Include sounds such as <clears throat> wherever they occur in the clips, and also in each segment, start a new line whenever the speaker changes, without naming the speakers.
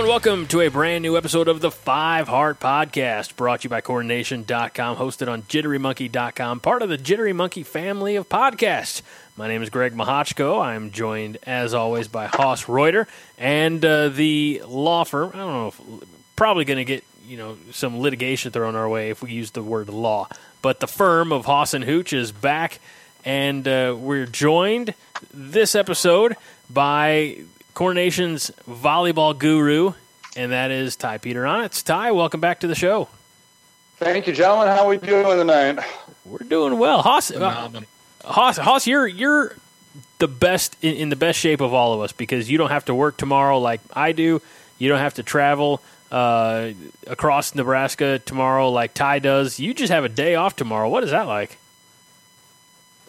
And welcome to a brand new episode of the Five Heart Podcast, brought to you by CornNation.com, hosted on JitteryMonkey.com, part of the Jittery Monkey family of podcasts. My name is Greg Mahochko. I'm joined, as always, by Hoss Reuter and uh, the law firm. I don't know if probably going to get you know some litigation thrown our way if we use the word law, but the firm of Hoss and Hooch is back, and uh, we're joined this episode by Corn Nation's volleyball guru, and that is Ty Peter Onitz. Ty, welcome back to the show.
Thank you, gentlemen. How are we doing tonight?
We're doing well. Hoss, uh, Hoss, Hoss, you're you're the best in, in, the best shape of all of us because you don't have to work tomorrow like I do. You don't have to travel uh, across Nebraska tomorrow like Ty does. You just have a day off tomorrow. What is that like?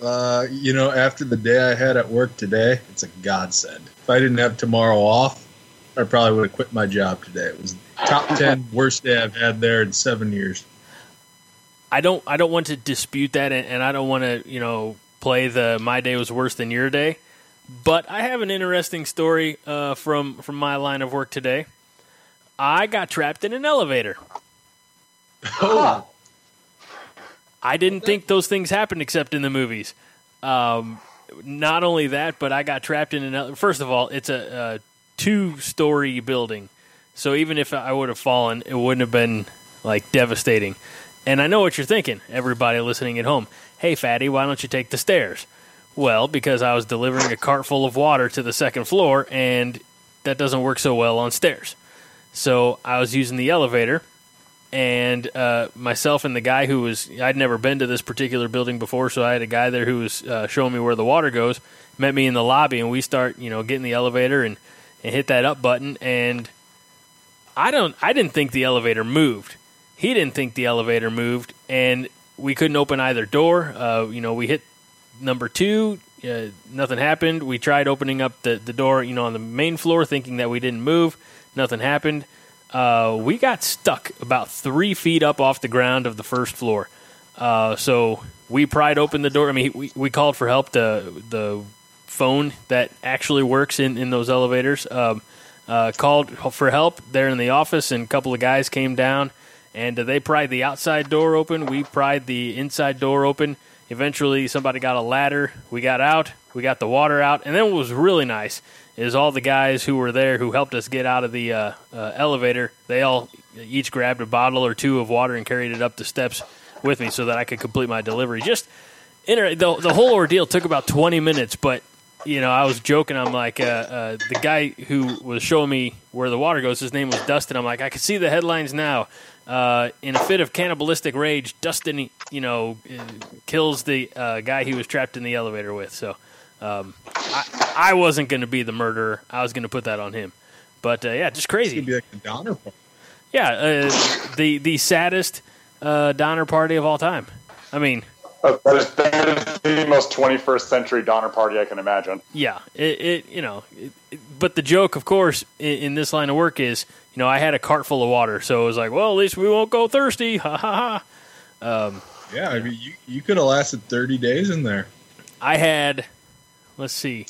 Uh, you know, after the day I had at work today, it's a godsend. If I didn't have tomorrow off, I probably would have quit my job today. It was top <laughs> ten worst day I've had there in seven years.
I don't I don't want to dispute that, and, and I don't want to you know play the my day was worse than your day. But I have an interesting story uh, from from my line of work today. I got trapped in an elevator.
Oh,
I didn't think those things happened except in the movies. Um, not only that, but I got trapped in an. First of all, it's a, a two-story building, so even if I would have fallen, it wouldn't have been like devastating. And I know what you're thinking, everybody listening at home. Hey, fatty, why don't you take the stairs? Well, because I was delivering a cart full of water to the second floor, and that doesn't work so well on stairs. So I was using the elevator, and uh, myself and the guy who was I'd never been to this particular building before, so I had a guy there who was uh, showing me where the water goes. Met me in the lobby, and we start you know getting the elevator and, and hit that up button, and I don't I didn't think the elevator moved. He didn't think the elevator moved, and we couldn't open either door. Uh, you know, we hit number two. Uh, nothing happened. We tried opening up the, the door, you know, on the main floor, thinking that we didn't move. Nothing happened uh, we got stuck about three feet up off the ground of the first floor. Uh, so we pried open the door. I mean, we, we called for help. The the phone that actually works in, in those elevators um, uh, called for help there in the office, and a couple of guys came down and they pried the outside door open. We pried the inside door open. Eventually, somebody got a ladder. We got out. We got the water out, and then what was really nice is all the guys who were there who helped us get out of the uh, uh, elevator. They all each grabbed a bottle or two of water and carried it up the steps with me so that I could complete my delivery. Just inter- the the whole ordeal took about twenty minutes, but you know I was joking. I'm like uh, uh, the guy who was showing me where the water goes. His name was Dustin. I'm like I can see the headlines now. Uh, in a fit of cannibalistic rage, Dustin, you know, kills the uh, guy he was trapped in the elevator with. So um, I, I wasn't going to be the murderer. I was going to put that on him. But uh, yeah, just crazy.
It's be like the Donner Party.
Yeah, uh, the the saddest uh, Donner Party of all time. I mean,
uh, that, is, that is the most 21st century Donner Party I can imagine.
Yeah, it, it you know, it, it, but the joke, of course, in, in, this line of work is, you know, I had a cart full of water, so it was like, well, at least we won't go thirsty. Ha ha ha. Um,
yeah, I mean, you you could have lasted 30 days in there.
I had let's see,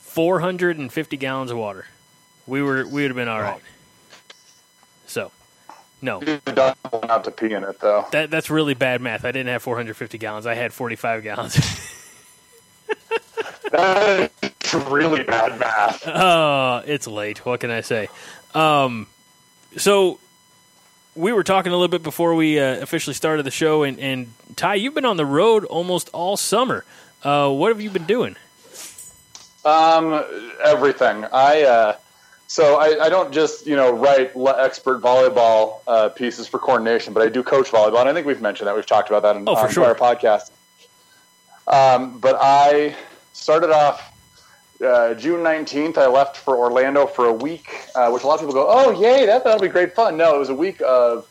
450 gallons of water. We were we would have been all right. So, no.
Not to pee in it though.
That that's really bad math. I didn't have 450 gallons. I had 45 gallons. <laughs>
that's really bad math.
Oh, it's late. What can I say? Um, so we were talking a little bit before we uh, officially started the show, and, and Ty, you've been on the road almost all summer. Uh, what have you been doing?
Um, everything. I uh, so I, I, don't just you know write expert volleyball uh, pieces for Corn Nation, but I do coach volleyball, and I think we've mentioned that. We've talked about that in,
oh,
on
sure.
our podcast. Um, but I started off uh, June 19th, I left for Orlando for a week, uh, which a lot of people go, oh, yay, that, that'll be great fun. No, it was a week of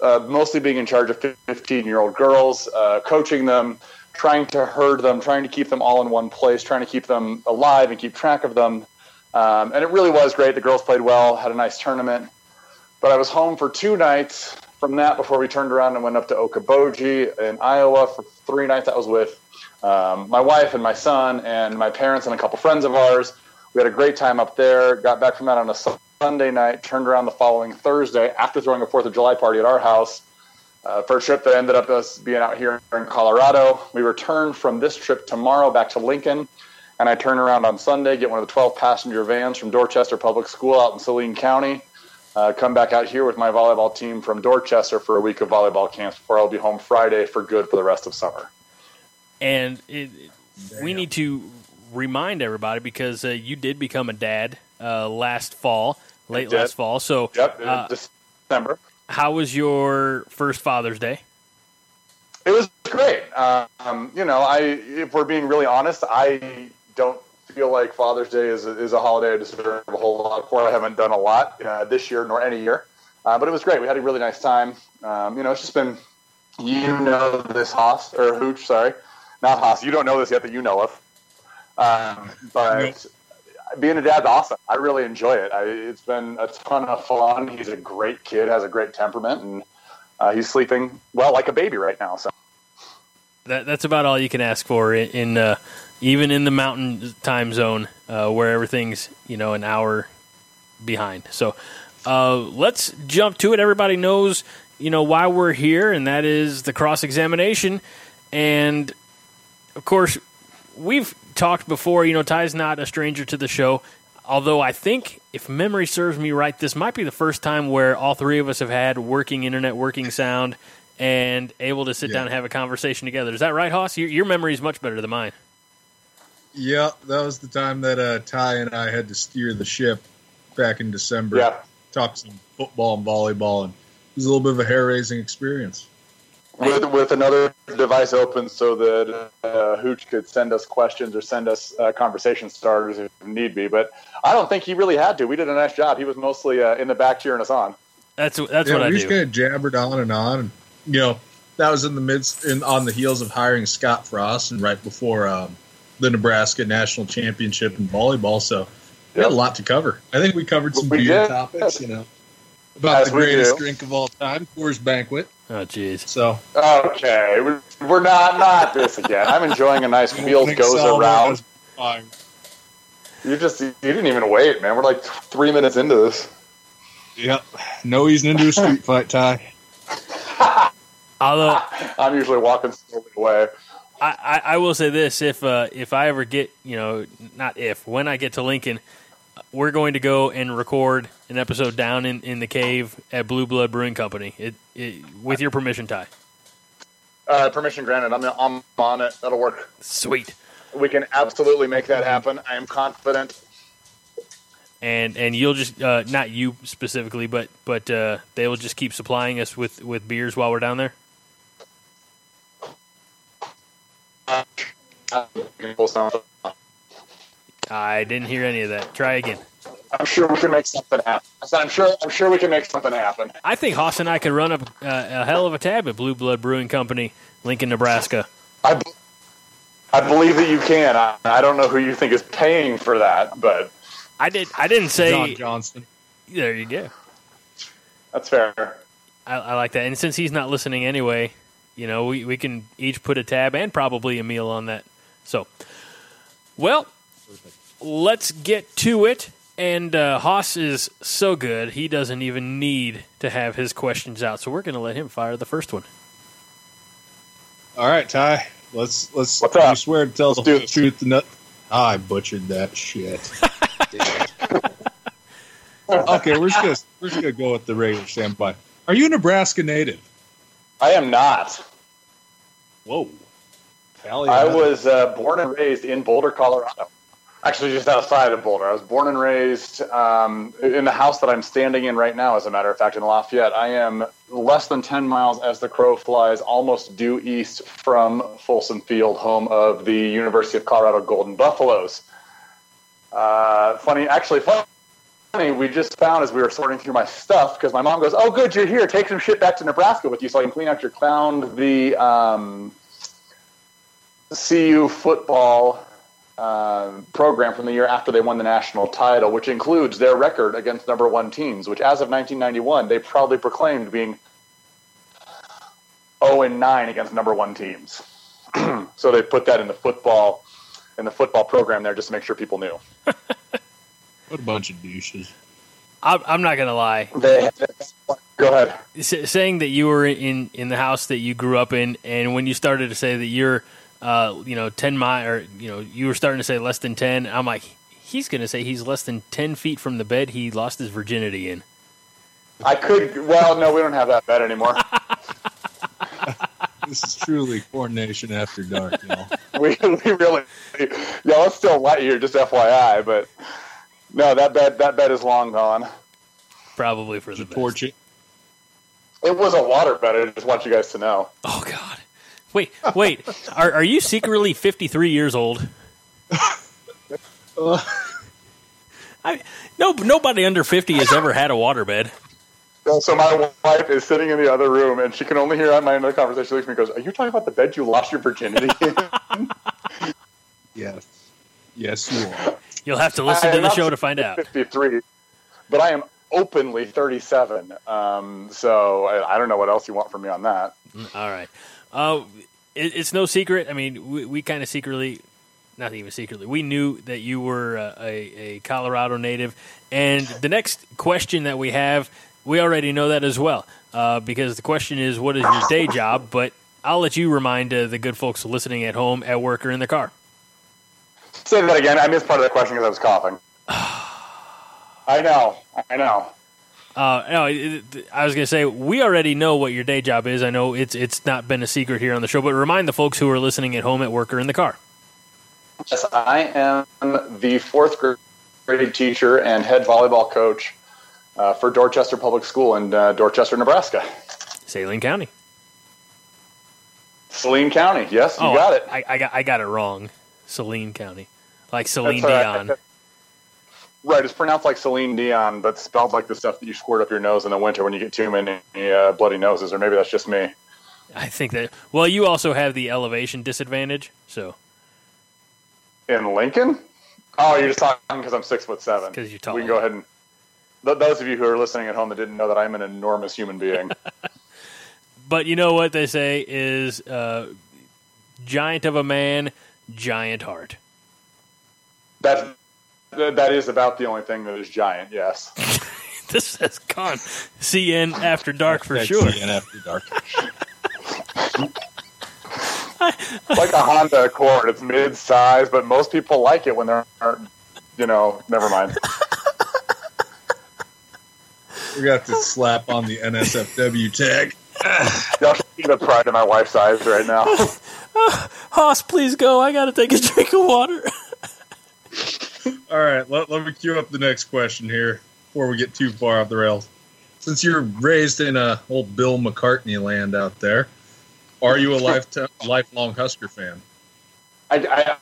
uh, mostly being in charge of 15 year old girls, uh, coaching them, trying to herd them, trying to keep them all in one place, trying to keep them alive and keep track of them. Um, and it really was great. The girls played well, had a nice tournament. But I was home for two nights from that before we turned around and went up to Okoboji in Iowa for three nights. I was with um, my wife and my son and my parents and a couple friends of ours. We had a great time up there. Got back from that on a Sunday night. Turned around the following Thursday after throwing a Fourth of July party at our house uh, for a trip that ended up us being out here in Colorado. We return from this trip tomorrow back to Lincoln, and I turn around on Sunday, get one of the 12 passenger vans from Dorchester Public School out in Saline County. Uh, come back out here with my volleyball team from Dorchester for a week of volleyball camps before I'll be home Friday for good for the rest of summer
and it, we need to remind everybody because uh, you did become a dad uh, last fall, late last fall. So,
yep,
uh,
December.
How was your first Father's Day?
It was great. Um, you know, I if we're being really honest, I don't feel like Father's Day is a, is a holiday I deserve a whole lot for. I haven't done a lot uh, this year nor any year, uh, but it was great. We had a really nice time. Um, you know, it's just been you know this Hoss or Hooch, sorry not Hoss. You don't know this yet that you know of. Um, but being a dad's awesome. I really enjoy it. I, it's been a ton of fun. He's a great kid, has a great temperament, and uh, he's sleeping well like a baby right now. So
that, that's about all you can ask for in, in uh, even in the mountain time zone uh, where everything's you know an hour behind. So uh, let's jump to it. Everybody knows you know why we're here, and that is the cross examination. And of course, we've talked before. You know, Ty's not a stranger to the show. Although I think, if memory serves me right, this might be the first time where all three of us have had working internet, working sound, and able to sit yeah. down and have a conversation together. Is that right, Hoss? Your, your memory is much better than mine.
Yeah, that was the time that uh, Ty and I had to steer the ship back in December.
Yeah.
Talk some football and volleyball, and it was a little bit of a hair raising experience
with with another device open so that uh, Hooch could send us questions or send us uh, conversation starters if need be. But I don't think he really had to. We did a nice job. He was mostly uh, in the back cheering us on.
That's that's
yeah,
what I
do.
We
just kind of jabbered on and on. And, you know, that was in the midst in on the heels of hiring Scott Frost and right before um, the Nebraska national championship in volleyball. So we had a lot to cover. I think we covered some we beer did. topics. You know, about As the greatest drink of all time, Coors Banquet.
Oh, jeez.
So
okay, we're not not this again. I'm enjoying a nice field goes around. You just you didn't even wait, man. We're like three minutes into this.
Yep. No easing into a street fight, Ty.
Although
I'm usually walking slowly away.
I, I, I, will say this: if uh, if I ever get, you know, not if, when I get to Lincoln, we're going to go and record an episode down in, in the cave at Blue Blood Brewing Company. It, it with your permission, Ty.
Uh, permission granted. I'm, I'm on it. That'll work.
Sweet.
We can absolutely make that happen. I am confident.
And and you'll just uh, not you specifically, but but uh, they will just keep supplying us with, with beers while we're down there. I didn't hear any of that. Try again.
I'm sure we can make something happen. I said, I'm sure. I'm sure we can make something happen.
I think Hoss and I could run up uh, a hell of a tab at Blue Blood Brewing Company, Lincoln, Nebraska.
I, I believe that you can. I, I don't know who you think is paying for that, but
I did. I didn't say
John Johnston.
There you go.
That's fair.
I, I like that, and since he's not listening anyway, you know, we, we can each put a tab and probably a meal on that. So, well, Perfect let's get to it. And uh, Hoss is so good, he doesn't even need to have his questions out. So we're going to let him fire the first one.
All right, Ty. Let's let's.
What's up?
You swear to tell let's the truth. No, oh, I butchered that shit. <laughs> okay, we're just gonna we're just gonna go with the regular standby. Are you a Nebraska native?
I am not.
Whoa.
I was uh, born and raised in Boulder, Colorado actually just outside of Boulder. I was born and raised um, in the house that I'm standing in right now, as a matter of fact, in Lafayette. I am less than 10 miles as the crow flies, almost due east from Folsom Field, home of the University of Colorado Golden Buffaloes. Uh, funny, actually, funny. We just found as we were sorting through my stuff because my mom goes, "Oh, good, you're here. Take some shit back to Nebraska with you so I can clean out your." clown, the um, CU football uh, program from the year after they won the national title, which includes their record against number one teams, which as of 1991 they proudly proclaimed being 0 and 9 against number one teams. <clears throat> so they put that in the football in the football program there just to make sure people knew. <laughs>
What a bunch of douches.
I'm, I'm not gonna lie.
They, go ahead.
Saying that you were in in the house that you grew up in, and when you started to say that you're, uh, you know, ten mile or you know, you were starting to say less than ten. I'm like, he's gonna say he's less than ten feet from the bed he lost his virginity in.
I could. Well, no, we don't have that bed anymore. <laughs>
This is truly Corn Nation after dark, y'all. <laughs>
we, we really, y'all it's still light here, just FYI. But no, that bed that bed is long gone.
Probably for the
To
best.
torch it.
It was a water bed. I just want you guys to know.
Oh God! Wait, wait. are are you secretly 53 years old? <laughs> I no nobody under 50 has ever had a waterbed.
So my wife is sitting in the other room, and she can only hear my end of the conversation. She looks at me and goes, "Are you talking about the bed you lost your virginity in?" <laughs>
Yes. Yes, you are.
You'll have to listen
I
to the show to find out.
53, but I am openly 37. Um, so I, I don't know what else you want from me on that.
All right. Uh, it, it's no secret. I mean, we, we kind of secretly, not even secretly, we knew that you were uh, a, a Colorado native. And the next question that we have, we already know that as well. Uh, because the question is, what is your day job? But I'll let you remind uh, the good folks listening at home, at work, or in the car.
Say that again. I missed part of the question because I was coughing. <sighs> I know. I know.
Uh, no, I was going to say we already know what your day job is. I know it's it's not been a secret here on the show, but remind the folks who are listening at home, at work, or in the car.
Yes, I am the fourth grade teacher and head volleyball coach uh, for Dorchester Public School in uh, Dorchester, Nebraska.
Saline County.
Saline County. Yes, you
oh,
got it.
I, I got I got it wrong. Saline County, like Celine
That's all right. <laughs> Right, it's pronounced like Celine Dion, but spelled like the stuff that you squirt up your nose in the winter when you get too many uh, bloody noses, or maybe that's just me.
I think that. Well, you also have the elevation disadvantage, so
In Lincoln? Oh, you're just talking because I'm six foot seven.
Because you're tall.
We can go ahead and. Th- those of you who are listening at home that didn't know that I'm an enormous human being. <laughs>
But you know what they say is uh, giant of a man, giant heart.
that th- that is about the only thing that is giant. Yes. <laughs>
This has gone CN after dark for sure.
CN after dark.
like a Honda Accord. It's mid-size, but most people like it when they're, you know, never mind. <laughs>
We got to slap on the NSFW tag. <sighs>
Y'all should see the pride in my wife's eyes right now. <laughs>
Hoss, please go. I got to take a drink of water.
All right, let, let me cue up the next question here before we get too far off the rails. Since you're raised in a old Bill McCartney land out there, are you a life lifelong Husker fan?
I, I,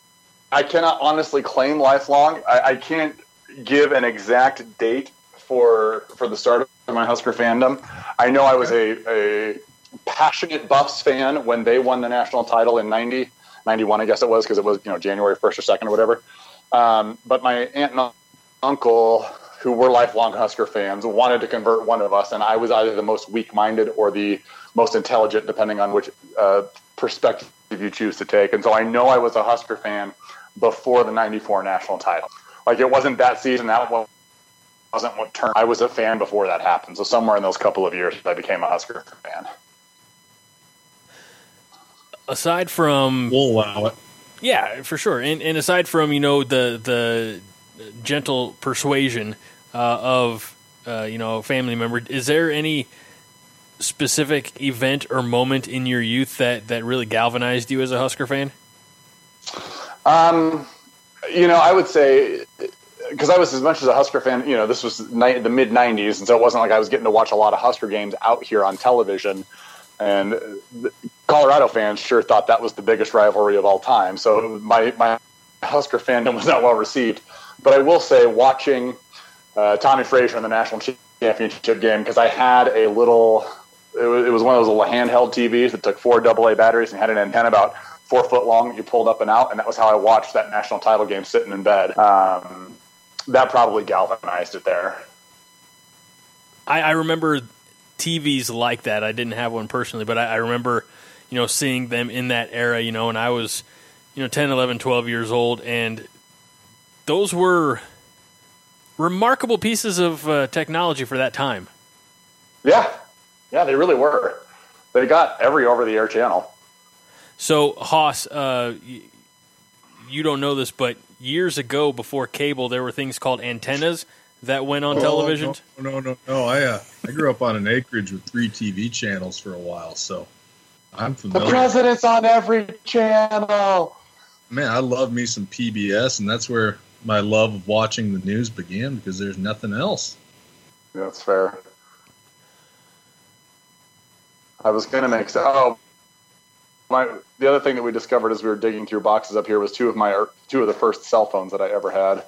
I cannot honestly claim lifelong. I, I can't give an exact date for for the start of my Husker fandom. I know I was a, a passionate Buffs fan when they won the national title in 90, 91, I guess it was, because it was you know January 1st or 2nd or whatever. Um, but my aunt and uncle, who were lifelong Husker fans, wanted to convert one of us, and I was either the most weak-minded or the most intelligent, depending on which uh, perspective you choose to take. And so I know I was a Husker fan before the '94 national title. Like it wasn't that season. That wasn't what turned. I was a fan before that happened. So somewhere in those couple of years, I became a Husker fan.
Aside from
We'll allow it.
Yeah, for sure. And, and aside from you know the the gentle persuasion uh, of uh, you know a family member, is there any specific event or moment in your youth that that really galvanized you as a Husker fan?
Um, you know, I would say because I was as much as a Husker fan. You know, this was ni- the mid '90s, and so it wasn't like I was getting to watch a lot of Husker games out here on television. And the Colorado fans sure thought that was the biggest rivalry of all time. So my my Husker fandom was not well received. But I will say, watching uh, Tommie Frazier in the national championship game because I had a little. It was, it was one of those little handheld TVs that took four AA batteries and had an antenna about four foot long that you pulled up and out, and that was how I watched that national title game sitting in bed. Um, that probably galvanized it there.
I, I remember TVs like that. I didn't have one personally, but I, I remember, you know, seeing them in that era, you know, and I was, you know, 10, 11, 12 years old, and those were remarkable pieces of uh, technology for that time.
Yeah, yeah, they really were. They got every over-the-air channel.
So Hoss, uh, you don't know this, but years ago, before cable, there were things called antennas that went on
Oh,
television.
No, no, no, no. I uh, I grew up on an acreage with three TV channels for a while, so I'm
The president's on every channel.
Man, I love me some PBS, and that's where my love of watching the news began because there's nothing else.
That's fair. I was going to make oh my the other thing that we discovered as we were digging through boxes up here was two of my two of the first cell phones that I ever had.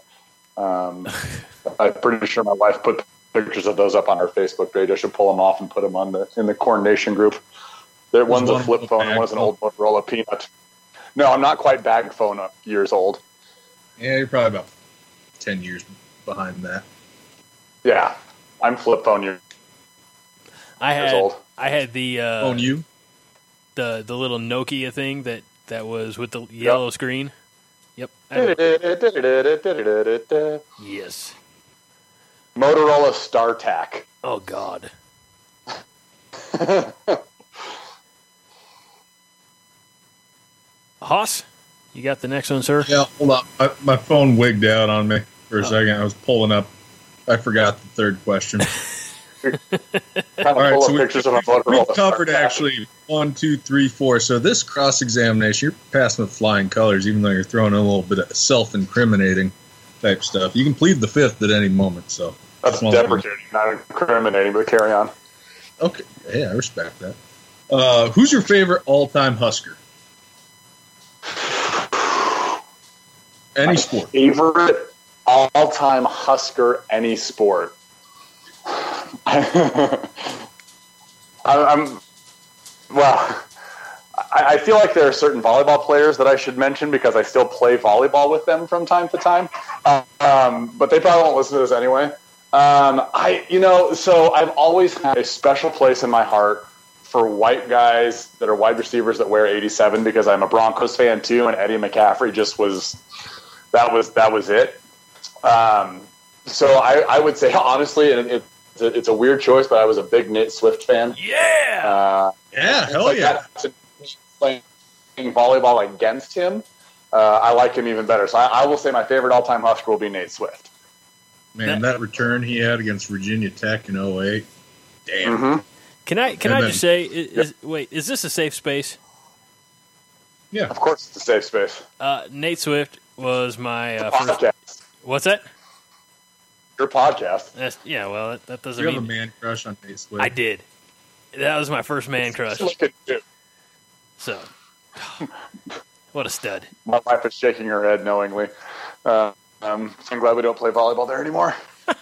Um, <laughs> I'm pretty sure my wife put pictures of those up on her Facebook page. I should pull them off and put them on the in the Corn Nation group. There
Was
one's a flip phone and
bag
one's an old Motorola Peanut. No, I'm not quite bag phone up years old.
Yeah, you're probably about ten years behind that.
Yeah, I'm flip phone years
I had
old.
I had the uh,
Phone you?
the the little Nokia thing that that was with the yellow screen. Yep. yes.
Motorola
yes.
StarTAC.
Oh God. <laughs> Hoss, you got the next one, sir.
Yeah, hold up. My, my phone wigged out on me for a second. I was pulling up. I forgot the third question. <laughs> All right, so we,
pictures of a
we,
Motorola.
we've covered actually one, two, three, four. So this cross examination, you're passing with flying colors, even though you're throwing in a little bit of self incriminating type stuff. You can plead the fifth at any moment. So
That's
one-
deprecating, not incriminating, but carry on.
Okay, yeah, I respect that. Uh, who's your favorite all time Husker? Any sport.
Favorite all-time Husker, any sport. <laughs> I, I'm well. I, I feel like there are certain volleyball players that I should mention because I still play volleyball with them from time to time. Um, but they probably won't listen to this anyway. Um, I, you know, so I've always had a special place in my heart for white guys that are wide receivers that wear 87 because I'm a Broncos fan too, and Eddie McCaffrey just was that was that was it. Um, so I, I would say <laughs> honestly, and it, it's, a, it's a weird choice, but I was a big Nate Swift fan.
Yeah.
Uh,
Yeah, hell
like
yeah.
Playing volleyball against him, uh, I like him even better. So I, I will say my favorite all-time Husker will be Nate Swift.
Man, that return he had against Virginia Tech in 08. Damn.
Mm-hmm.
Can I can
And
I
then-
just say is, is, wait, is this a safe space?
Yeah.
Of course, it's a safe space.
Uh, Nate Swift was my uh, first
Podcast.
What's that?
Your podcast.
That's, yeah, well, that, that doesn't
You have a man crush on Nate Swift.
I did. That was my first man crush.
Look at you.
So, what a stud.
My wife is shaking her head knowingly. Uh, um, I'm glad we don't play volleyball there anymore. <laughs>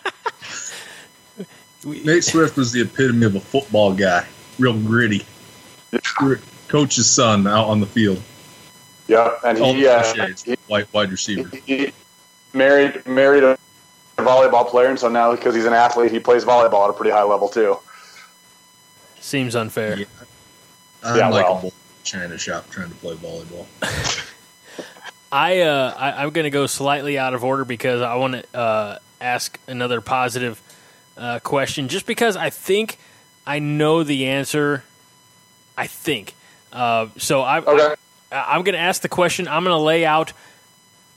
Nate Swift was the epitome of a football guy. Real gritty. Gr- Coach's son out on the field.
Yeah, and he,
the
uh, he,
White wide receiver.
he married married a volleyball player, and so now because he's an athlete, he plays volleyball at a pretty high level too.
Seems unfair.
Yeah. I'm
Yeah,
like
well.
a bull in a China shop trying to play volleyball. <laughs>
I, uh, I I'm going to go slightly out of order because I want to uh, ask another positive uh, question, just because I think I know the answer. I think uh, so. I,
Okay.
I'm going to ask the question. I'm going to lay out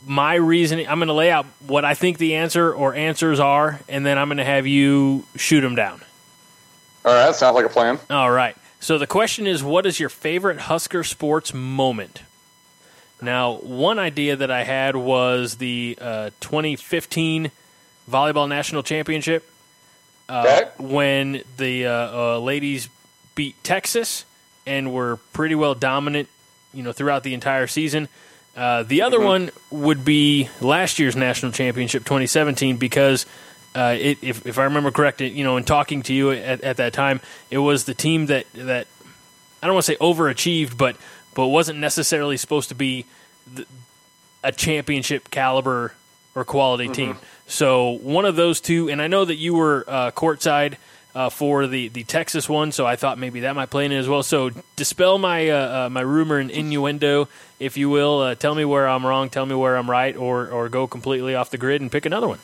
my reasoning. I'm going to lay out what I think the answer or answers are, and then I'm going to have you shoot them down.
All right, that sounds like a plan.
All right. So the question is, what is your favorite Husker sports moment? Now, one idea that I had was the uh, 2015 volleyball national championship uh, when the uh, uh, ladies beat Texas and were pretty well dominant, you know, throughout the entire season. Uh, the other one would be last year's national championship, 2017, because uh, it, if, if I remember correct, it, you know, in talking to you at, at that time, it was the team that that I don't want to say overachieved, but but wasn't necessarily supposed to be the, a championship caliber or quality team. So one of those two, and I know that you were uh, courtside uh, for the, the Texas one, so I thought maybe that might play in it as well. So dispel my uh, uh, my rumor and innuendo, if you will. Uh, tell me where I'm wrong, tell me where I'm right, or or go completely off the grid and pick another one.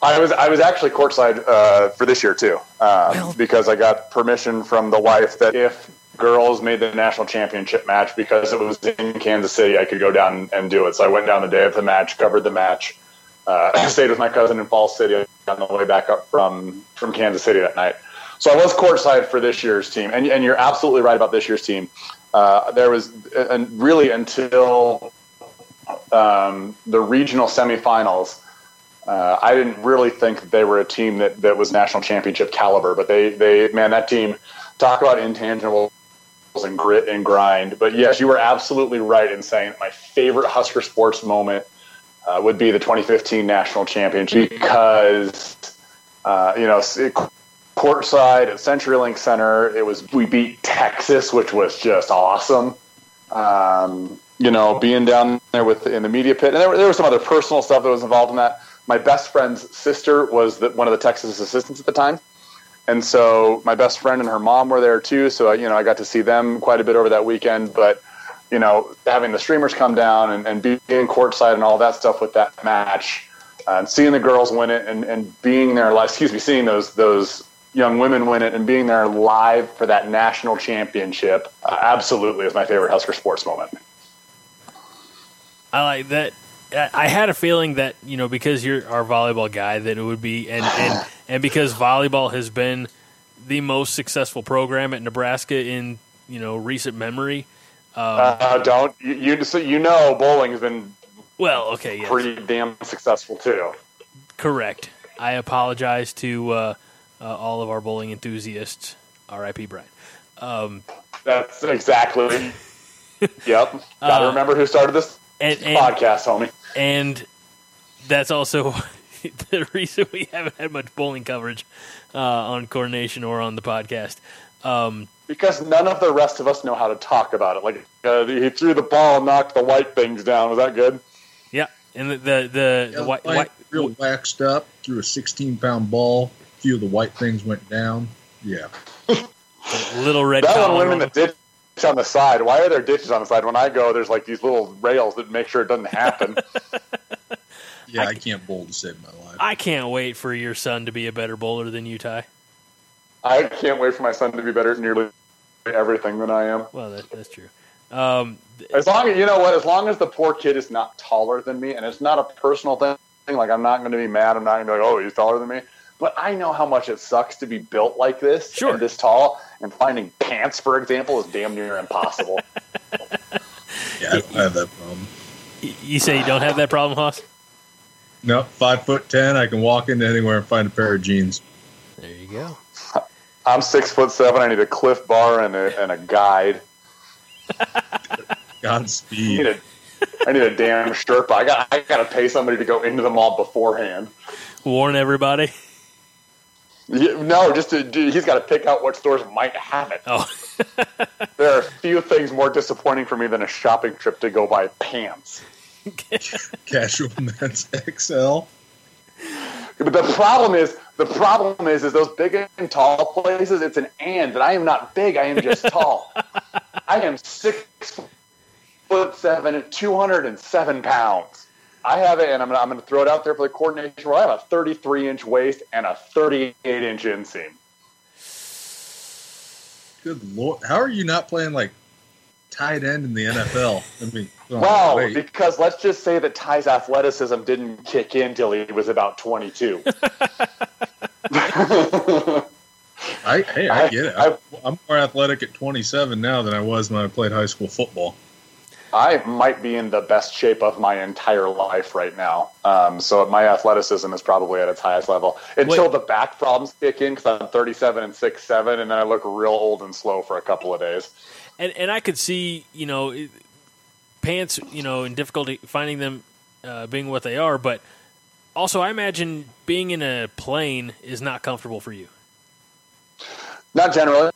I was I was actually courtside uh, for this year too, um, because I got permission from the wife that if girls made the national championship match because it was in Kansas City, I could go down and do it. So I went down the day of the match, covered the match, uh, <clears throat> stayed with my cousin in Falls City on the way back up from from Kansas City that night. So I was courtside for this year's team, and and you're absolutely right about this year's team. Uh, there was and really until um, the regional semifinals. Uh, I didn't really think they were a team that, that was national championship caliber, but they, they man, that team talk about intangibles and grit and grind. But yes, you were absolutely right in saying my favorite Husker sports moment uh, would be the 2015 national championship because uh, you know it, courtside at CenturyLink Center, it was we beat Texas, which was just awesome. Um, you know, being down there with in the media pit, and there, there was some other personal stuff that was involved in that. My best friend's sister was the, one of the Texas assistants at the time, and so my best friend and her mom were there too. So you know, I got to see them quite a bit over that weekend. But you know, having the streamers come down and, and being courtside and all that stuff with that match, uh, and seeing the girls win it, and, and being there, live. excuse me, seeing those those young women win it, and being there live for that national championship, uh, absolutely is my favorite Husker sports moment.
I like that. I had a feeling that you know because you're our volleyball guy that it would be and and and because volleyball has been the most successful program at Nebraska in you know recent memory. Um,
Uh, don't you, you so you know bowling has been
well, okay, yes,
pretty damn successful too.
correct. I apologize to uh, uh, all of our bowling enthusiasts. R.I.P. Brian. Um,
That's exactly. <laughs> yep. Got to
Uh,
remember who started this
and, and
podcast, homie.
and that's also <laughs> the reason we haven't had much bowling coverage uh, on Corn Nation or on the podcast. Um,
Because none of the rest of us know how to talk about it. Like uh, he threw the ball and knocked the white things down. Was that good?
yeah, and the the the, the white, white
real waxed up, threw a 16 pound ball. A few of the white things went down. Yeah. <laughs>
little red
That one went in the ditch on the side. Why are there ditches on the side? When I go, there's like these little rails that make sure it doesn't happen. <laughs>
Yeah, I, can't bowl to save my life.
I can't wait for your son to be a better bowler than you, Ty.
I can't wait for my son to be better at nearly everything than I am.
Well, that, that's true. Um,
As long as you know what, as long as the poor kid is not taller than me, and it's not a personal thing. Like I'm not going to be mad. I'm not going to be like, oh, he's taller than me. But I know how much it sucks to be built like this
Sure.
and this tall, and finding pants, for example, is damn near impossible. <laughs>
Yeah, I have that problem.
you say you don't have that problem, Hoss?
No, five foot ten. I can walk into anywhere and find a pair of jeans.
There you go.
I'm six foot seven. I need a cliff bar and a, and a guide. <laughs> I need
Godspeed.
a, I need a damn Sherpa. I got I got to pay somebody to go into the mall beforehand.
Warn everybody.
Yeah, No, just to, he's got to pick out what stores might have it.
Oh, <laughs>
There are a few things more disappointing for me than a shopping trip to go buy pants. <laughs>
Casual men's XL.
But the problem is, the problem is, is those big and tall places. It's an and, that I am not big. I am just tall. <laughs> I am six foot seven, two hundred and seven pounds. I have it, and I'm gonna, I'm going to throw it out there for the Corn Nation. Where I have a 33 inch waist and a 38 inch inseam.
Good lord. How are you not playing like tight end in the NFL? I mean, oh,
Well,
wait.
because let's just say that Ty's athleticism didn't kick in till he was about 22. <laughs>
I, hey, I get it.
I-
I, I'm more athletic at 27 now than I was when I played high school football.
I might be in the best shape of my entire life right now. Um, so my athleticism is probably at its highest level until
Wait.
the back problems kick in because I'm 37 and 6'7", and then I look real old and slow for a couple of days.
And and I could see, you know, pants, you know, in difficulty finding them uh, being what they are, but also I imagine being in a plane is not comfortable for you.
Not generally.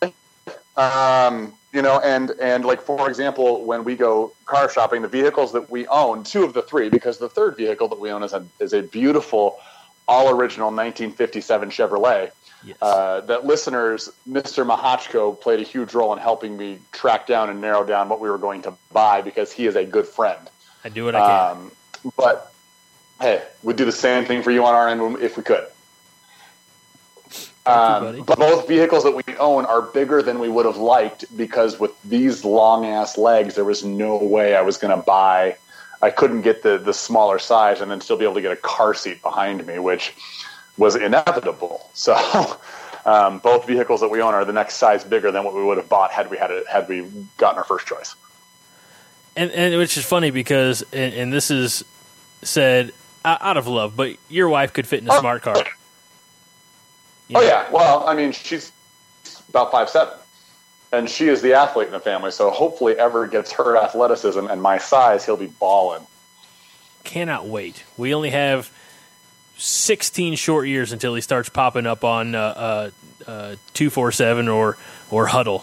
Um, you know, and and like for example, when we go car shopping, the vehicles that we own, two of the three, because the third vehicle that we own is a is a beautiful, all original 1957 Chevrolet.
Yes.
Uh, that listeners, Mr. Mahachko played a huge role in helping me track down and narrow down what we were going to buy because he is a good friend.
I do what I can.
Um, but hey, we'd do the same thing for you on our end if we could.
Thank you.
Um, but both vehicles that we own are bigger than we would have liked because with these long ass legs, there was no way I was going to buy. I couldn't get the the smaller size and then still be able to get a car seat behind me, which was inevitable. So. <laughs> Um, both vehicles that we own are the next size bigger than what we would have bought had we had it had we gotten our first choice.
and and which is funny because and, and this is said out of love, but your wife could fit in a smart car. You
Oh
know?
yeah. Well, I mean, she's about five seven, and she is the athlete in the family. So hopefully, ever gets her athleticism and my size, he'll be balling.
cannot wait. We only have 16 short years until he starts popping up on uh, uh, uh, 247 or or Hudl.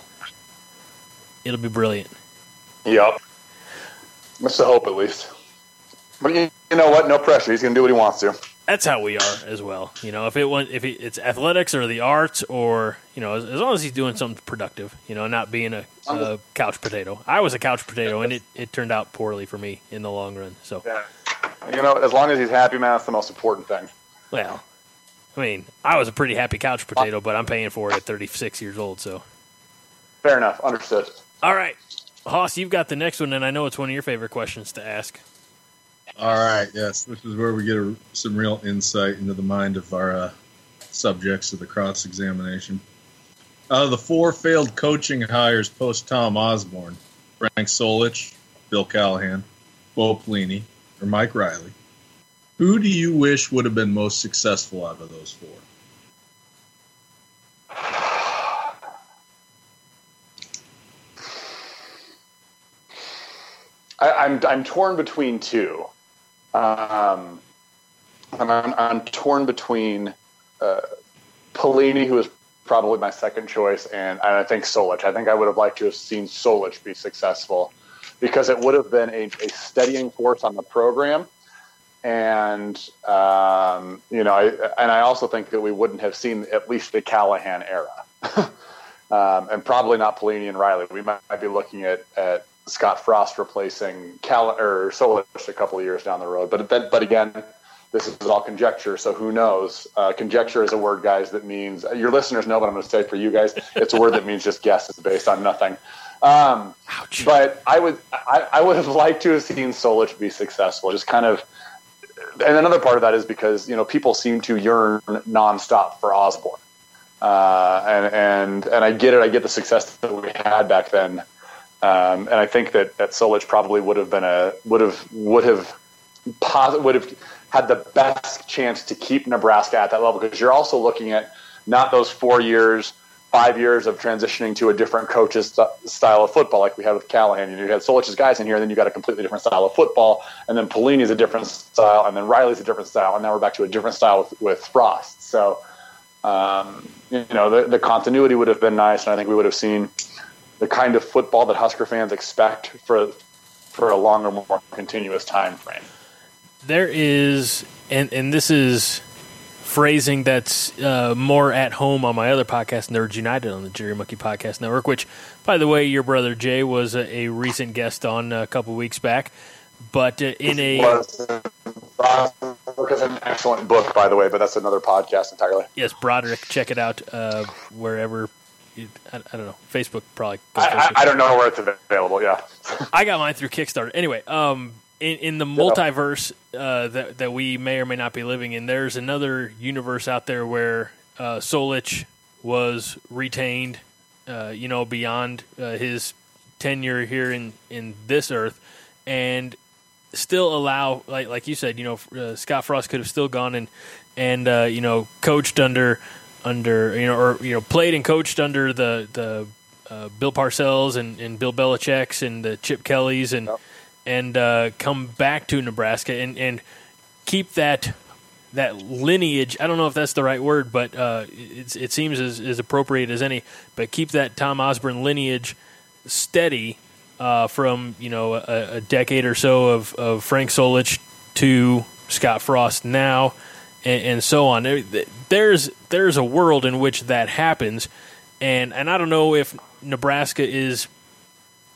It'll be brilliant.
Yep. That's the hope, at least. But you, you know what? No pressure. He's going to do what he wants to.
That's how we are as well. You know, if it want, if it's athletics or the arts or you know, as, as long as he's doing something productive, you know, not being a, a couch potato. I was a couch potato, and it, it turned out poorly for me in the long run. So,
Yeah. You know, as long as he's happy, man, that's the most important thing.
well, I mean, I was a pretty happy couch potato, but I'm paying for it at 36 years old. So,
Fair enough. Understood.
all right, Hoss, you've got the next one, and I know it's one of your favorite questions to ask.
All right, yes, this is where we get a, some real insight into the mind of our uh, subjects of the cross examination. Out of the four failed coaching hires post Tom Osborne, Frank Solich, Bill Callahan, Bo Pelini, or Mike Riley, who do you wish would have been most successful out of those four?
I, I'm I'm torn between two. Um, and I'm, I'm torn between uh, who is probably my second choice, and, and I think Solich. I think I would have liked to have seen Solich be successful because it would have been a, a steadying force on the program. And um, you know, I, and I also think that we wouldn't have seen at least the Callahan era, <laughs> um, and probably not Pelini and Riley. We might, might be looking at, at Scott Frost replacing Cal or Solich a couple of years down the road. But then, but again, this is all conjecture, so who knows? Uh, conjecture is a word, guys, that means your listeners know but I'm going to say for you guys. It's a word that means just guess. It's based on nothing. Um, but I would, I, I would have liked to have seen Solich be successful. Just kind of, and another part of that is because you know people seem to yearn nonstop for Osborne, uh, and and and I get it. I get the success that we had back then. Um, and I think that that Solich probably would have been a would have would have would have had the best chance to keep Nebraska at that level because you're also looking at not those four years, five years of transitioning to a different coach's st- style of football like we had with Callahan. You, know, you had Solich's guys in here, and then you got a completely different style of football, and then Pelini's a different style, and then Riley's a different style, and now we're back to a different style with, with Frost. So, um, you know, the, the continuity would have been nice, and I think we would have seen the kind of football that Husker fans expect for for a longer, more continuous time frame.
there is and and this is phrasing that's uh, more at home on my other podcast nerds united on the Jittery Monkey podcast network which by the way your brother jay was a, a recent guest on a couple weeks back but uh, in a
was book is an excellent book, by the way, but that's another podcast entirely.
yes broderick check it out uh, wherever I, I don't know facebook probably
I, I, I don't know where it's available. Yeah, <laughs>
I got mine through Kickstarter. Anyway, um, in, in the multiverse uh, that that we may or may not be living in, there's another universe out there where uh, Solich was retained, uh, you know, beyond uh, his tenure here in in this Earth, and still allow, like like you said, you know, uh, Scott Frost could have still gone and and uh, you know coached under under you know or you know played and coached under the the uh, Bill Parcells and, and Bill Belichick's and the Chip Kellys and and uh, come back to Nebraska and, and keep that that lineage. I don't know if that's the right word, but uh, it, it seems as, as appropriate as any. But keep that Tom Osborne lineage steady uh, from you know a, a, decade or so of, of Frank Solich to Scott Frost now, and, and so on. There's there's a world in which that happens, and and I don't know if Nebraska is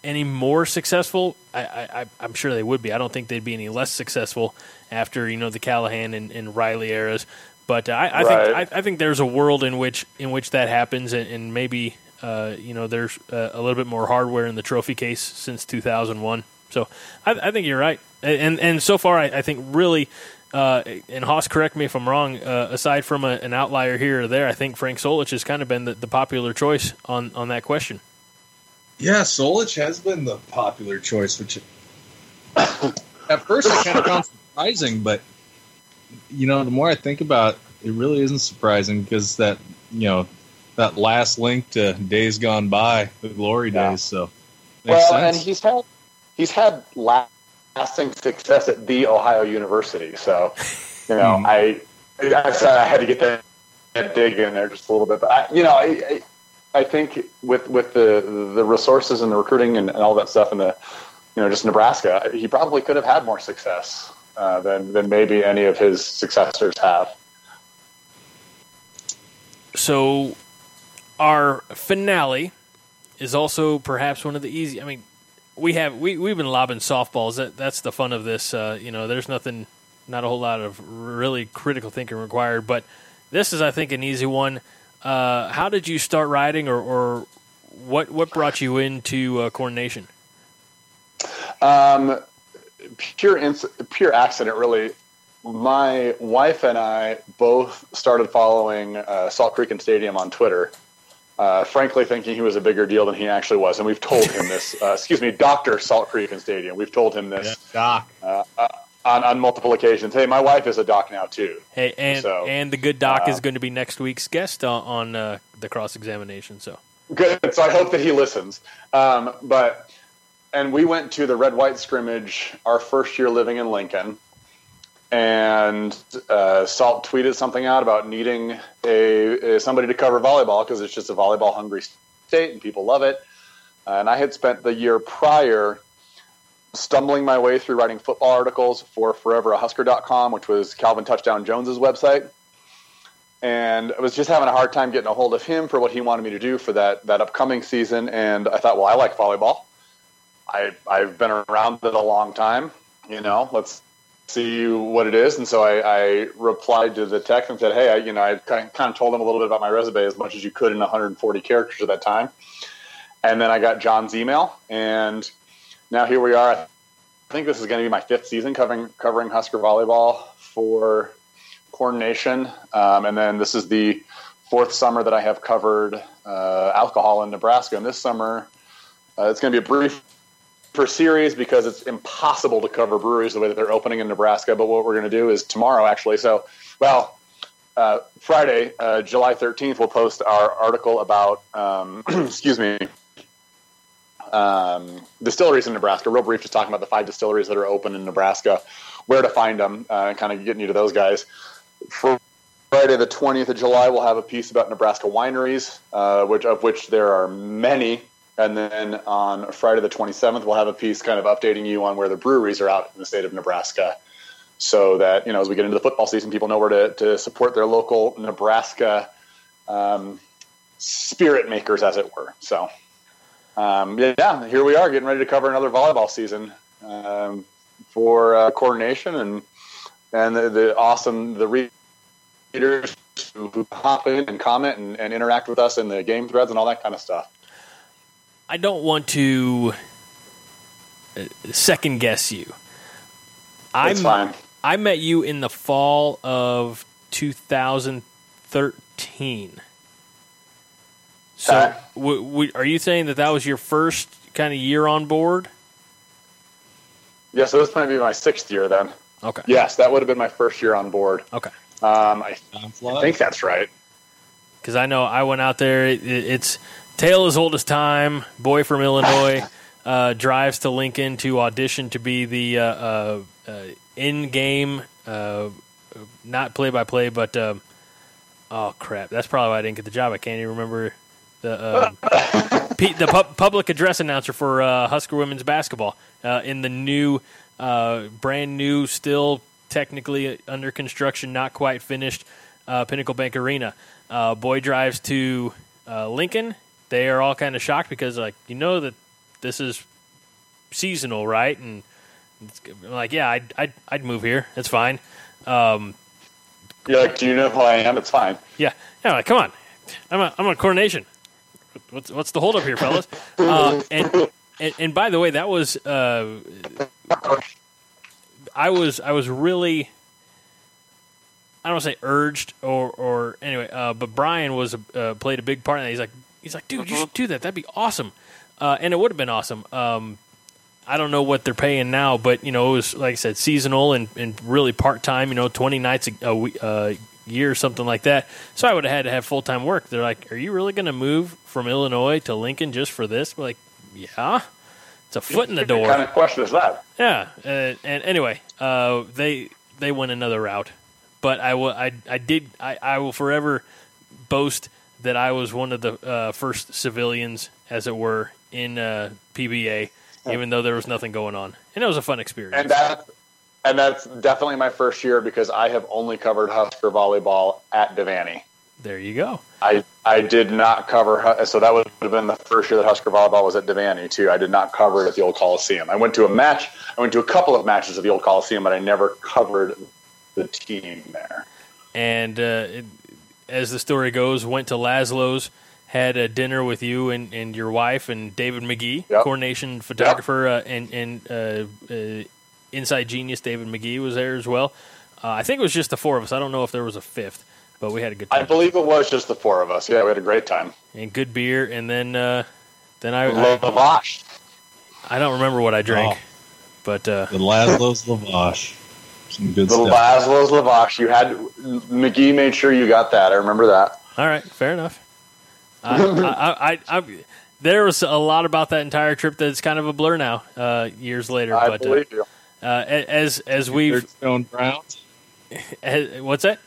any more successful. I, I I'm sure they would be. I don't think they'd be any less successful after you know the Callahan and, and Riley eras. But I, I right. think I, I, think there's a world in which in which that happens, and, and maybe uh, you know there's a, a, little bit more hardware in the trophy case since 2001. So I, I think you're right, and and so far I, think really. Uh, and Hoss, correct me if I'm wrong. Uh, aside from a, an outlier here or there, I think Frank Solich has kind of been the, the popular choice on, on that question.
Yeah, Solich has been the popular choice, which <coughs> at first I kind of found surprising, but you know, the more I think about it, it really isn't surprising because that you know that last link to days gone by, the glory yeah. days. So,
well, sense. and he's had he's had lasting success at the Ohio University. So, you know, mm. I I, I had to get that, that dig in there just a little bit, but I, you know, I, I think with with the the resources and the recruiting and, and all that stuff and the you know just Nebraska, he probably could have had more success uh, than than maybe any of his successors have.
So, our finale is also perhaps one of the easy. I mean, we have we we've been lobbing softballs. That that's the fun of this. Uh, you know, there's nothing, not a whole lot of really critical thinking required. But this is, I think, an easy one. Uh, how did you start writing, or, or what what brought you into uh, Corn Nation?
Um, pure ins- pure accident, really. My wife and I both started following uh, Salt Creek and Stadium on Twitter. Uh, frankly, thinking he was a bigger deal than he actually was, and we've told him this. Uh, excuse me, Doctor Salt Creek and Stadium. We've told him this.
Yeah,
doc. On, on multiple occasions. Hey, my wife is a doc now too.
Hey, and so, and the good doc uh, is going to be next week's guest on, on uh, the cross examination. So
good. So I hope that he listens. Um, but and we went to the red white scrimmage our first year living in Lincoln, and uh, Salt tweeted something out about needing a, a somebody to cover volleyball because it's just a volleyball hungry state and people love it. And I had spent the year prior stumbling my way through writing football articles for foreverahusker.com, which was Calvin Touchdown Jones's website. And I was just having a hard time getting a hold of him for what he wanted me to do for that, that upcoming season. And I thought, well, I like volleyball. I, I've been around it a long time. You know, let's see what it is. And so I, I replied to the text and said, hey, I, you know, I kind of, told him a little bit about my resume as much as you could in 140 characters at that time. And then I got John's email and – now here we are. I think this is going to be my fifth season covering covering Husker volleyball for Corn Nation, um, and then this is the fourth summer that I have covered uh, alcohol in Nebraska. And this summer, uh, it's going to be a brief per series because it's impossible to cover breweries the way that they're opening in Nebraska. But what we're going to do is tomorrow, actually. So, well, uh, Friday, uh, July 13th, we'll post our article about, um, <clears throat> excuse me, um, distilleries in Nebraska. Real brief, just talking about the five distilleries that are open in Nebraska, where to find them, uh, and kind of getting you to those guys. For Friday, the 20th of July, we'll have a piece about Nebraska wineries, uh, which of which there are many. And then on Friday, the 27th, we'll have a piece kind of updating you on where the breweries are out in the state of Nebraska so that, you know, as we get into the football season, people know where to, to support their local Nebraska um, spirit makers, as it were. So um, yeah, here we are getting ready to cover another volleyball season um, for uh, Corn Nation and and the, the awesome the readers who, hop in and comment and, and, interact with us in the game threads and all that kind of stuff.
I don't want to uh, second guess you.
It's fine.
I met you in the fall of 2013. So, w- w- are you saying that that was your first kind of year on board?
Yeah, so this might be my sixth year then.
Okay.
Yes, that would have been my first year on board.
Okay.
Um, I, I think that's right.
Because I know I went out there. It, it, it's tale as old as time. Boy from Illinois. <laughs> uh, drives to Lincoln to audition to be the uh, uh, uh, in-game, uh, not play-by-play, but um, oh crap, that's probably why I didn't get the job. I can't even remember the um, P- the pu- public address announcer for uh, Husker women's basketball uh, in the new, uh, brand new, still technically under construction, not quite finished uh, Pinnacle Bank Arena. Uh, boy drives to uh, Lincoln. They are all kind of shocked because, like, you know that this is seasonal, right? And like, yeah, I'd, I'd I'd move here. It's fine. Um,
You're like, do you know who I am? It's fine.
yeah, yeah. Like, come on, I'm a I'm a Corn Nation. What's what's the holdup here, fellas? <laughs> Uh, and, and and by the way, that was uh, I was I was really I don't want to say urged or or anyway, uh, but Brian was uh, played a big part in that. He's like he's like, dude, you should do that. That'd be awesome. Uh, and it would have been awesome. Um, I don't know what they're paying now, but you know, it was like I said, seasonal and, and really part time. You know, twenty nights a, a we- uh, year or something like that. So I would have had to have full time work. They're like, "Are you really going to move from Illinois to Lincoln just for this?" Like, yeah, it's a foot in the door.
What kind of question is that?
Yeah, uh, and anyway, uh, they they went another route, but I will I I did I, I will forever boast that I was one of the uh, first civilians, as it were, in uh, PBA, even though there was nothing going on, and it was a fun experience.
And that, and that's definitely my first year because I have only covered Husker volleyball at Devaney.
There you go.
I I did not cover so that would have been the first year that Husker volleyball was at Devaney too. I did not cover it at the old Coliseum. I went to a match. I went to a couple of matches at the old Coliseum, but I never covered the team there.
And uh, it, as the story goes, went to Lazlo's, had a dinner with you and, and your wife and David McGee,
Yep.
Corn Nation photographer, uh, and and uh, uh, inside genius David McGee was there as well. Uh, I think it was just the four of us. I don't know if there was a fifth, but we had a good time.
I believe it was just the four of us. Yeah, we had a great time.
and good beer. And then uh, then I, I
Lavash.
I don't remember what I drank,
Oh.
but uh,
The Lazlo's Lavash. Some good
The
stuff.
Lazlo's Lavash. You had McGee made sure you got that. I remember that.
All right, fair enough. <laughs> I, I, I, I, there was a lot about that entire trip that's kind of a blur now, uh, years later.
I
but uh,
believe you.
uh, as as we've
Stone Browns. <laughs>
as, what's that?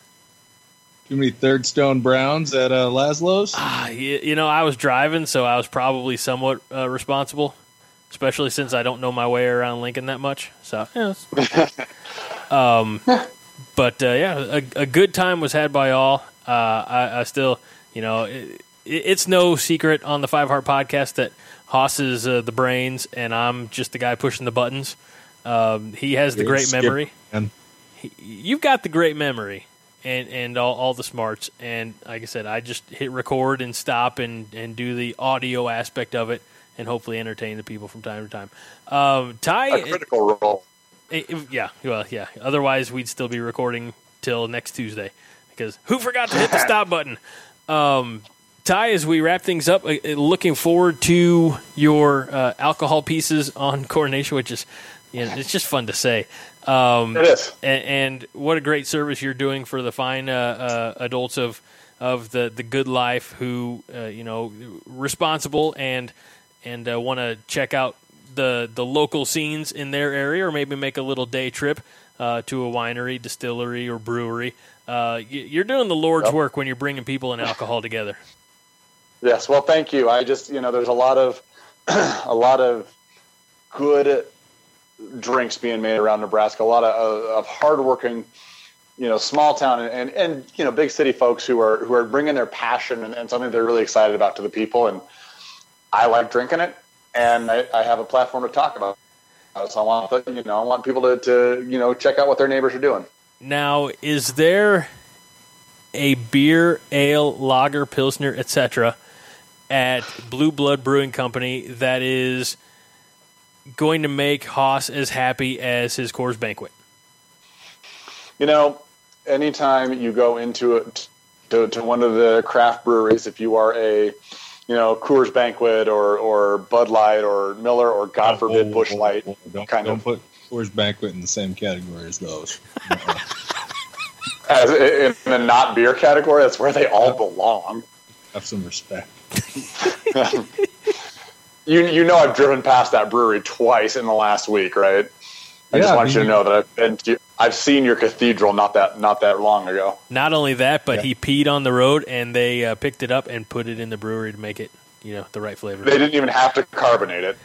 Too many Third Stone Browns at uh, Lazlo's.
Ah, you, you know, I was driving, so I was probably somewhat uh, responsible, especially since I don't know my way around Lincoln that much. So, yeah, it's- <laughs> um, but uh, yeah, a, a good time was had by all. Uh, I, I still, you know, it, it's no secret on the Five Heart podcast that Hoss is uh, the brains, and I'm just the guy pushing the buttons. Um, he has the great memory
And
you've got the great memory and and all, all the smarts. And like i said i just hit record and stop and and do the audio aspect of it and hopefully entertain the people from time to time. Um ty
A critical role.
it- it- yeah well yeah. Otherwise we'd still be recording till next tuesday because who forgot to hit the <laughs> stop button? Um Ty, as we wrap things up, uh, looking forward to your uh, alcohol pieces on <laughs> Corn Nation, which is, you know, it's just fun to say. Um,
It is.
and, and what a great service you're doing for the fine uh, uh, adults of of the, the good life who uh, you know responsible and and uh, want to check out the the local scenes in their area or maybe make a little day trip uh, to a winery, distillery, or brewery. Uh, you're doing the Lord's
Yep.
work when you're bringing people and alcohol together.
Yes, well, thank you. I just, you know, there's a lot of, <clears throat> a lot of good drinks being made around Nebraska. A lot of, of hardworking, you know, small town and, and, and you know, big city folks who are who are bringing their passion and, and something they're really excited about to the people. And I like drinking it, and I, I have a platform to talk about. So I want, you know, I want people to, to, you know, check out what their neighbors are doing.
Now, is there a beer, ale, lager, pilsner, etc. at Blue Blood Brewing Company that is going to make Hoss as happy as his Coors Banquet?
You know, anytime you go into it to, to one of the craft breweries, if you are a, you know, Coors Banquet or, or Bud Light or Miller or God forbid Busch Light,
Don't,
kind
don't
of.
put Coors Banquet in the same category as those.
As in the not beer category, that's where they all belong.
Have some respect. <laughs>
you you know I've driven past that brewery twice in the last week, right? I just want
I
you to know that I've been to, I've seen your cathedral not that not that long ago.
Not only that, but
Yeah.
he peed on the road, and they uh, picked it up and put it in the brewery to make it, you know, the right flavor.
They didn't even have to carbonate it.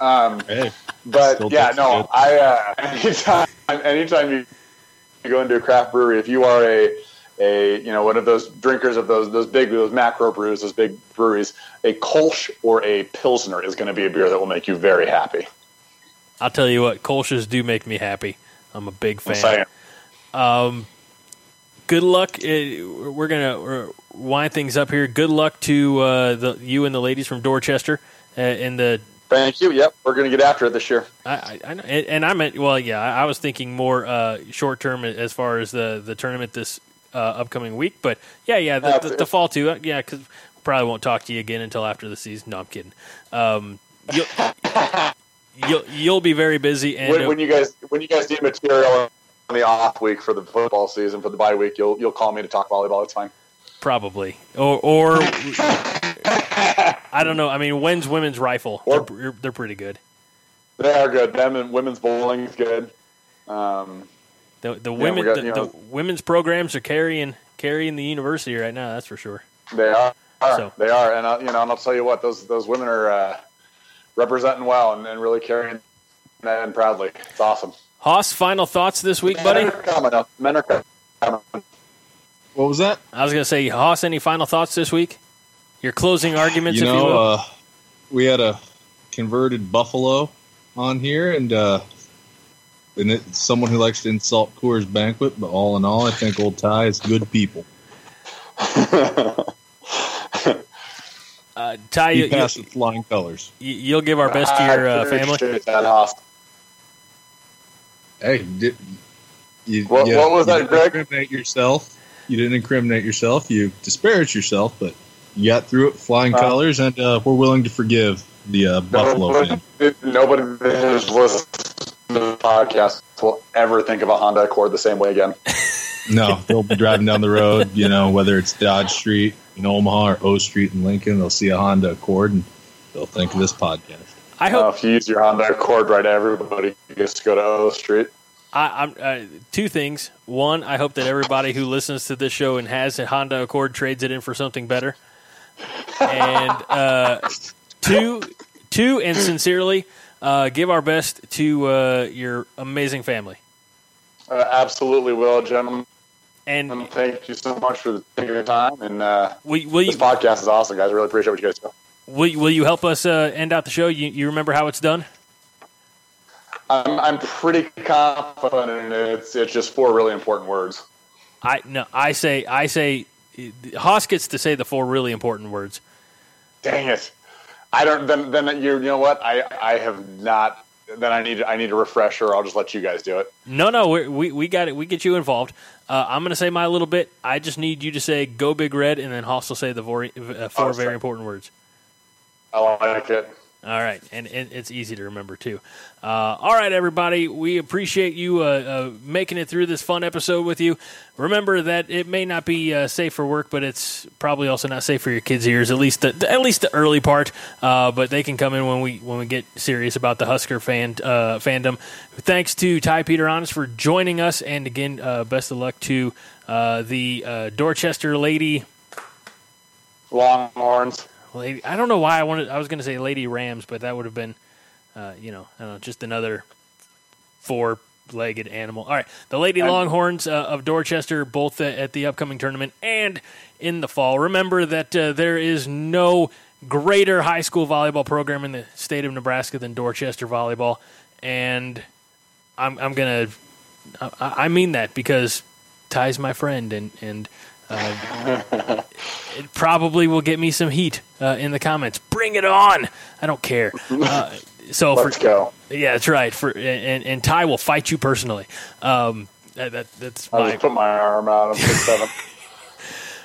Um,
Hey,
but yeah, no,
good.
I uh, <laughs> anytime anytime you, you go into a craft brewery, if you are a a you know one of those drinkers of those those big those macro brews, those big breweries, a Kolsch or a Pilsner is going to be a beer that will make you very happy.
I'll tell you what, Kolsch's do make me happy. I'm a big fan.
saying.
Good luck. Uh, We're gonna uh, wind things up here. Good luck to uh, the you and the ladies from Dorchester uh, in the
Thank you. Yep, we're going to get after it this year.
I, I, I know, and I meant well, yeah. I I was thinking more uh, short term as far as the the tournament this uh, upcoming week, but yeah, yeah, the, the, the fall too. Uh, yeah, because probably won't talk to you again until after the season. No, I'm kidding. Um, you'll, <laughs> you'll you'll be very busy, and
when, when you guys when you guys need material on the off week for the football season for the bye week, you'll you'll call me to talk volleyball. It's fine.
probably or or I don't know. I mean, when's women's rifle?
Or-
They're, they're pretty good.
They are good. Them and women's bowling is good. Um,
The the
we
women
got,
the, the women's programs are carrying carrying the university right now. That's for sure.
they are.
So-
They are, and uh, you know, and I'll tell you what, those those women are uh, representing well and, and really carrying that in proudly. It's awesome.
Hoss, final thoughts this week, buddy.
Men are coming. Men are coming.
what was that?
I was going to say, Hoss, any final thoughts this week? Your closing arguments,
you
if
know,
you will.
uh, we had a converted buffalo on here, and uh, and it's someone who likes to insult Coors Banquet. But all in all, I think Old Ty is good people. <laughs>
Uh, Ty,
He
you,
passed with flying colors.
You, will give our best to your uh, family.
That, Hoss.
Hey, did, you,
What-
you-
what was
you
that,
didn't
Greg?
Incriminate yourself. You didn't incriminate yourself. You disparaged yourself, but you got through it flying
Uh,
colors, and uh, we're willing to forgive the uh, Buffalo fan.
Nobody, nobody that has listened to the podcast will ever think of a Honda Accord the same way again.
No, they'll be driving down the road, you know, whether it's Dodge Street in Omaha or O Street in Lincoln, they'll see a Honda Accord and they'll think of this podcast.
I
Uh,
hope
if you use your Honda Accord right, everybody gets to go to O Street.
I, I'm uh, two things. One, I hope that everybody who listens to this show and has a Honda Accord trades it in for something better. And uh, two, two, and sincerely, uh, give our best to uh, your amazing family.
Uh, absolutely will, gentlemen.
And
And thank you so much for taking your time. And uh,
will, will
this
you
podcast is awesome, guys. I really appreciate what you guys do.
will, you- will you help us uh, end out the show? You, you remember how it's done?
I'm, I'm pretty confident it's it's just four really important words.
I no, I say I say Hoss gets to say the four really important words.
Dang it! I don't. Then then you you know what? I I have not. Then I need I need a refresher. I'll just let you guys do it.
No, no, we we got it. We get you involved. Uh, I'm going to say my little bit. I just need you to say "Go Big Red," and then Hoss will say the uh, four
Oh,
very important words.
I like it.
All right, and, and it's easy to remember too. Uh, all right, everybody, we appreciate you uh, uh, making it through this fun episode with you. Remember that it may not be uh, safe for work, but it's probably also not safe for your kids' ears. At least the, at least the early part. Uh, but they can come in when we when we get serious about the Husker fan uh, fandom. Thanks to Ty Peter Honest for joining us, and again, best of luck to the Dorchester lady.
Longhorns.
Lady, I don't know why I wanted. I was going to say Lady Rams, but that would have been, uh, you know, I don't know, just another four-legged animal. All right, the Lady Longhorns uh, of Dorchester, both uh, at the upcoming tournament and in the fall. Remember that uh, there is no greater high school volleyball program in the state of Nebraska than Dorchester volleyball, and I'm, I'm gonna, I, I mean that because Ty's my friend, and and. Uh, it probably will get me some heat uh, in the comments. Bring it on! I don't care. Uh, so
Let's
for
go.
yeah, that's right. For and, and Ty will fight you personally. Um, that, that, that's
I'll
my
just put my arm out. I'm six seven.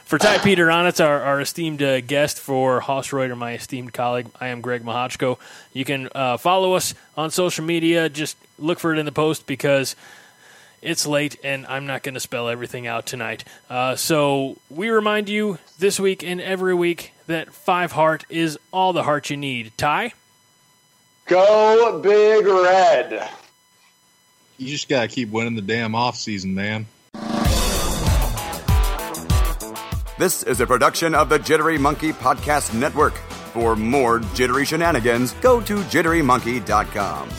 for Ty Peter Onitz, our, our esteemed uh, guest for Hoss Reuter, my esteemed colleague. I am Greg Mahachko. You can uh, follow us on social media. Just look for it in the post because it's late, and I'm not going to spell everything out tonight. Uh, so we remind you this week and every week that five heart is all the heart you need. Ty?
Go big red.
You just got to keep winning the damn off season, man.
This is a production of the Jittery Monkey Podcast Network. For more jittery shenanigans, go to jitterymonkey.com.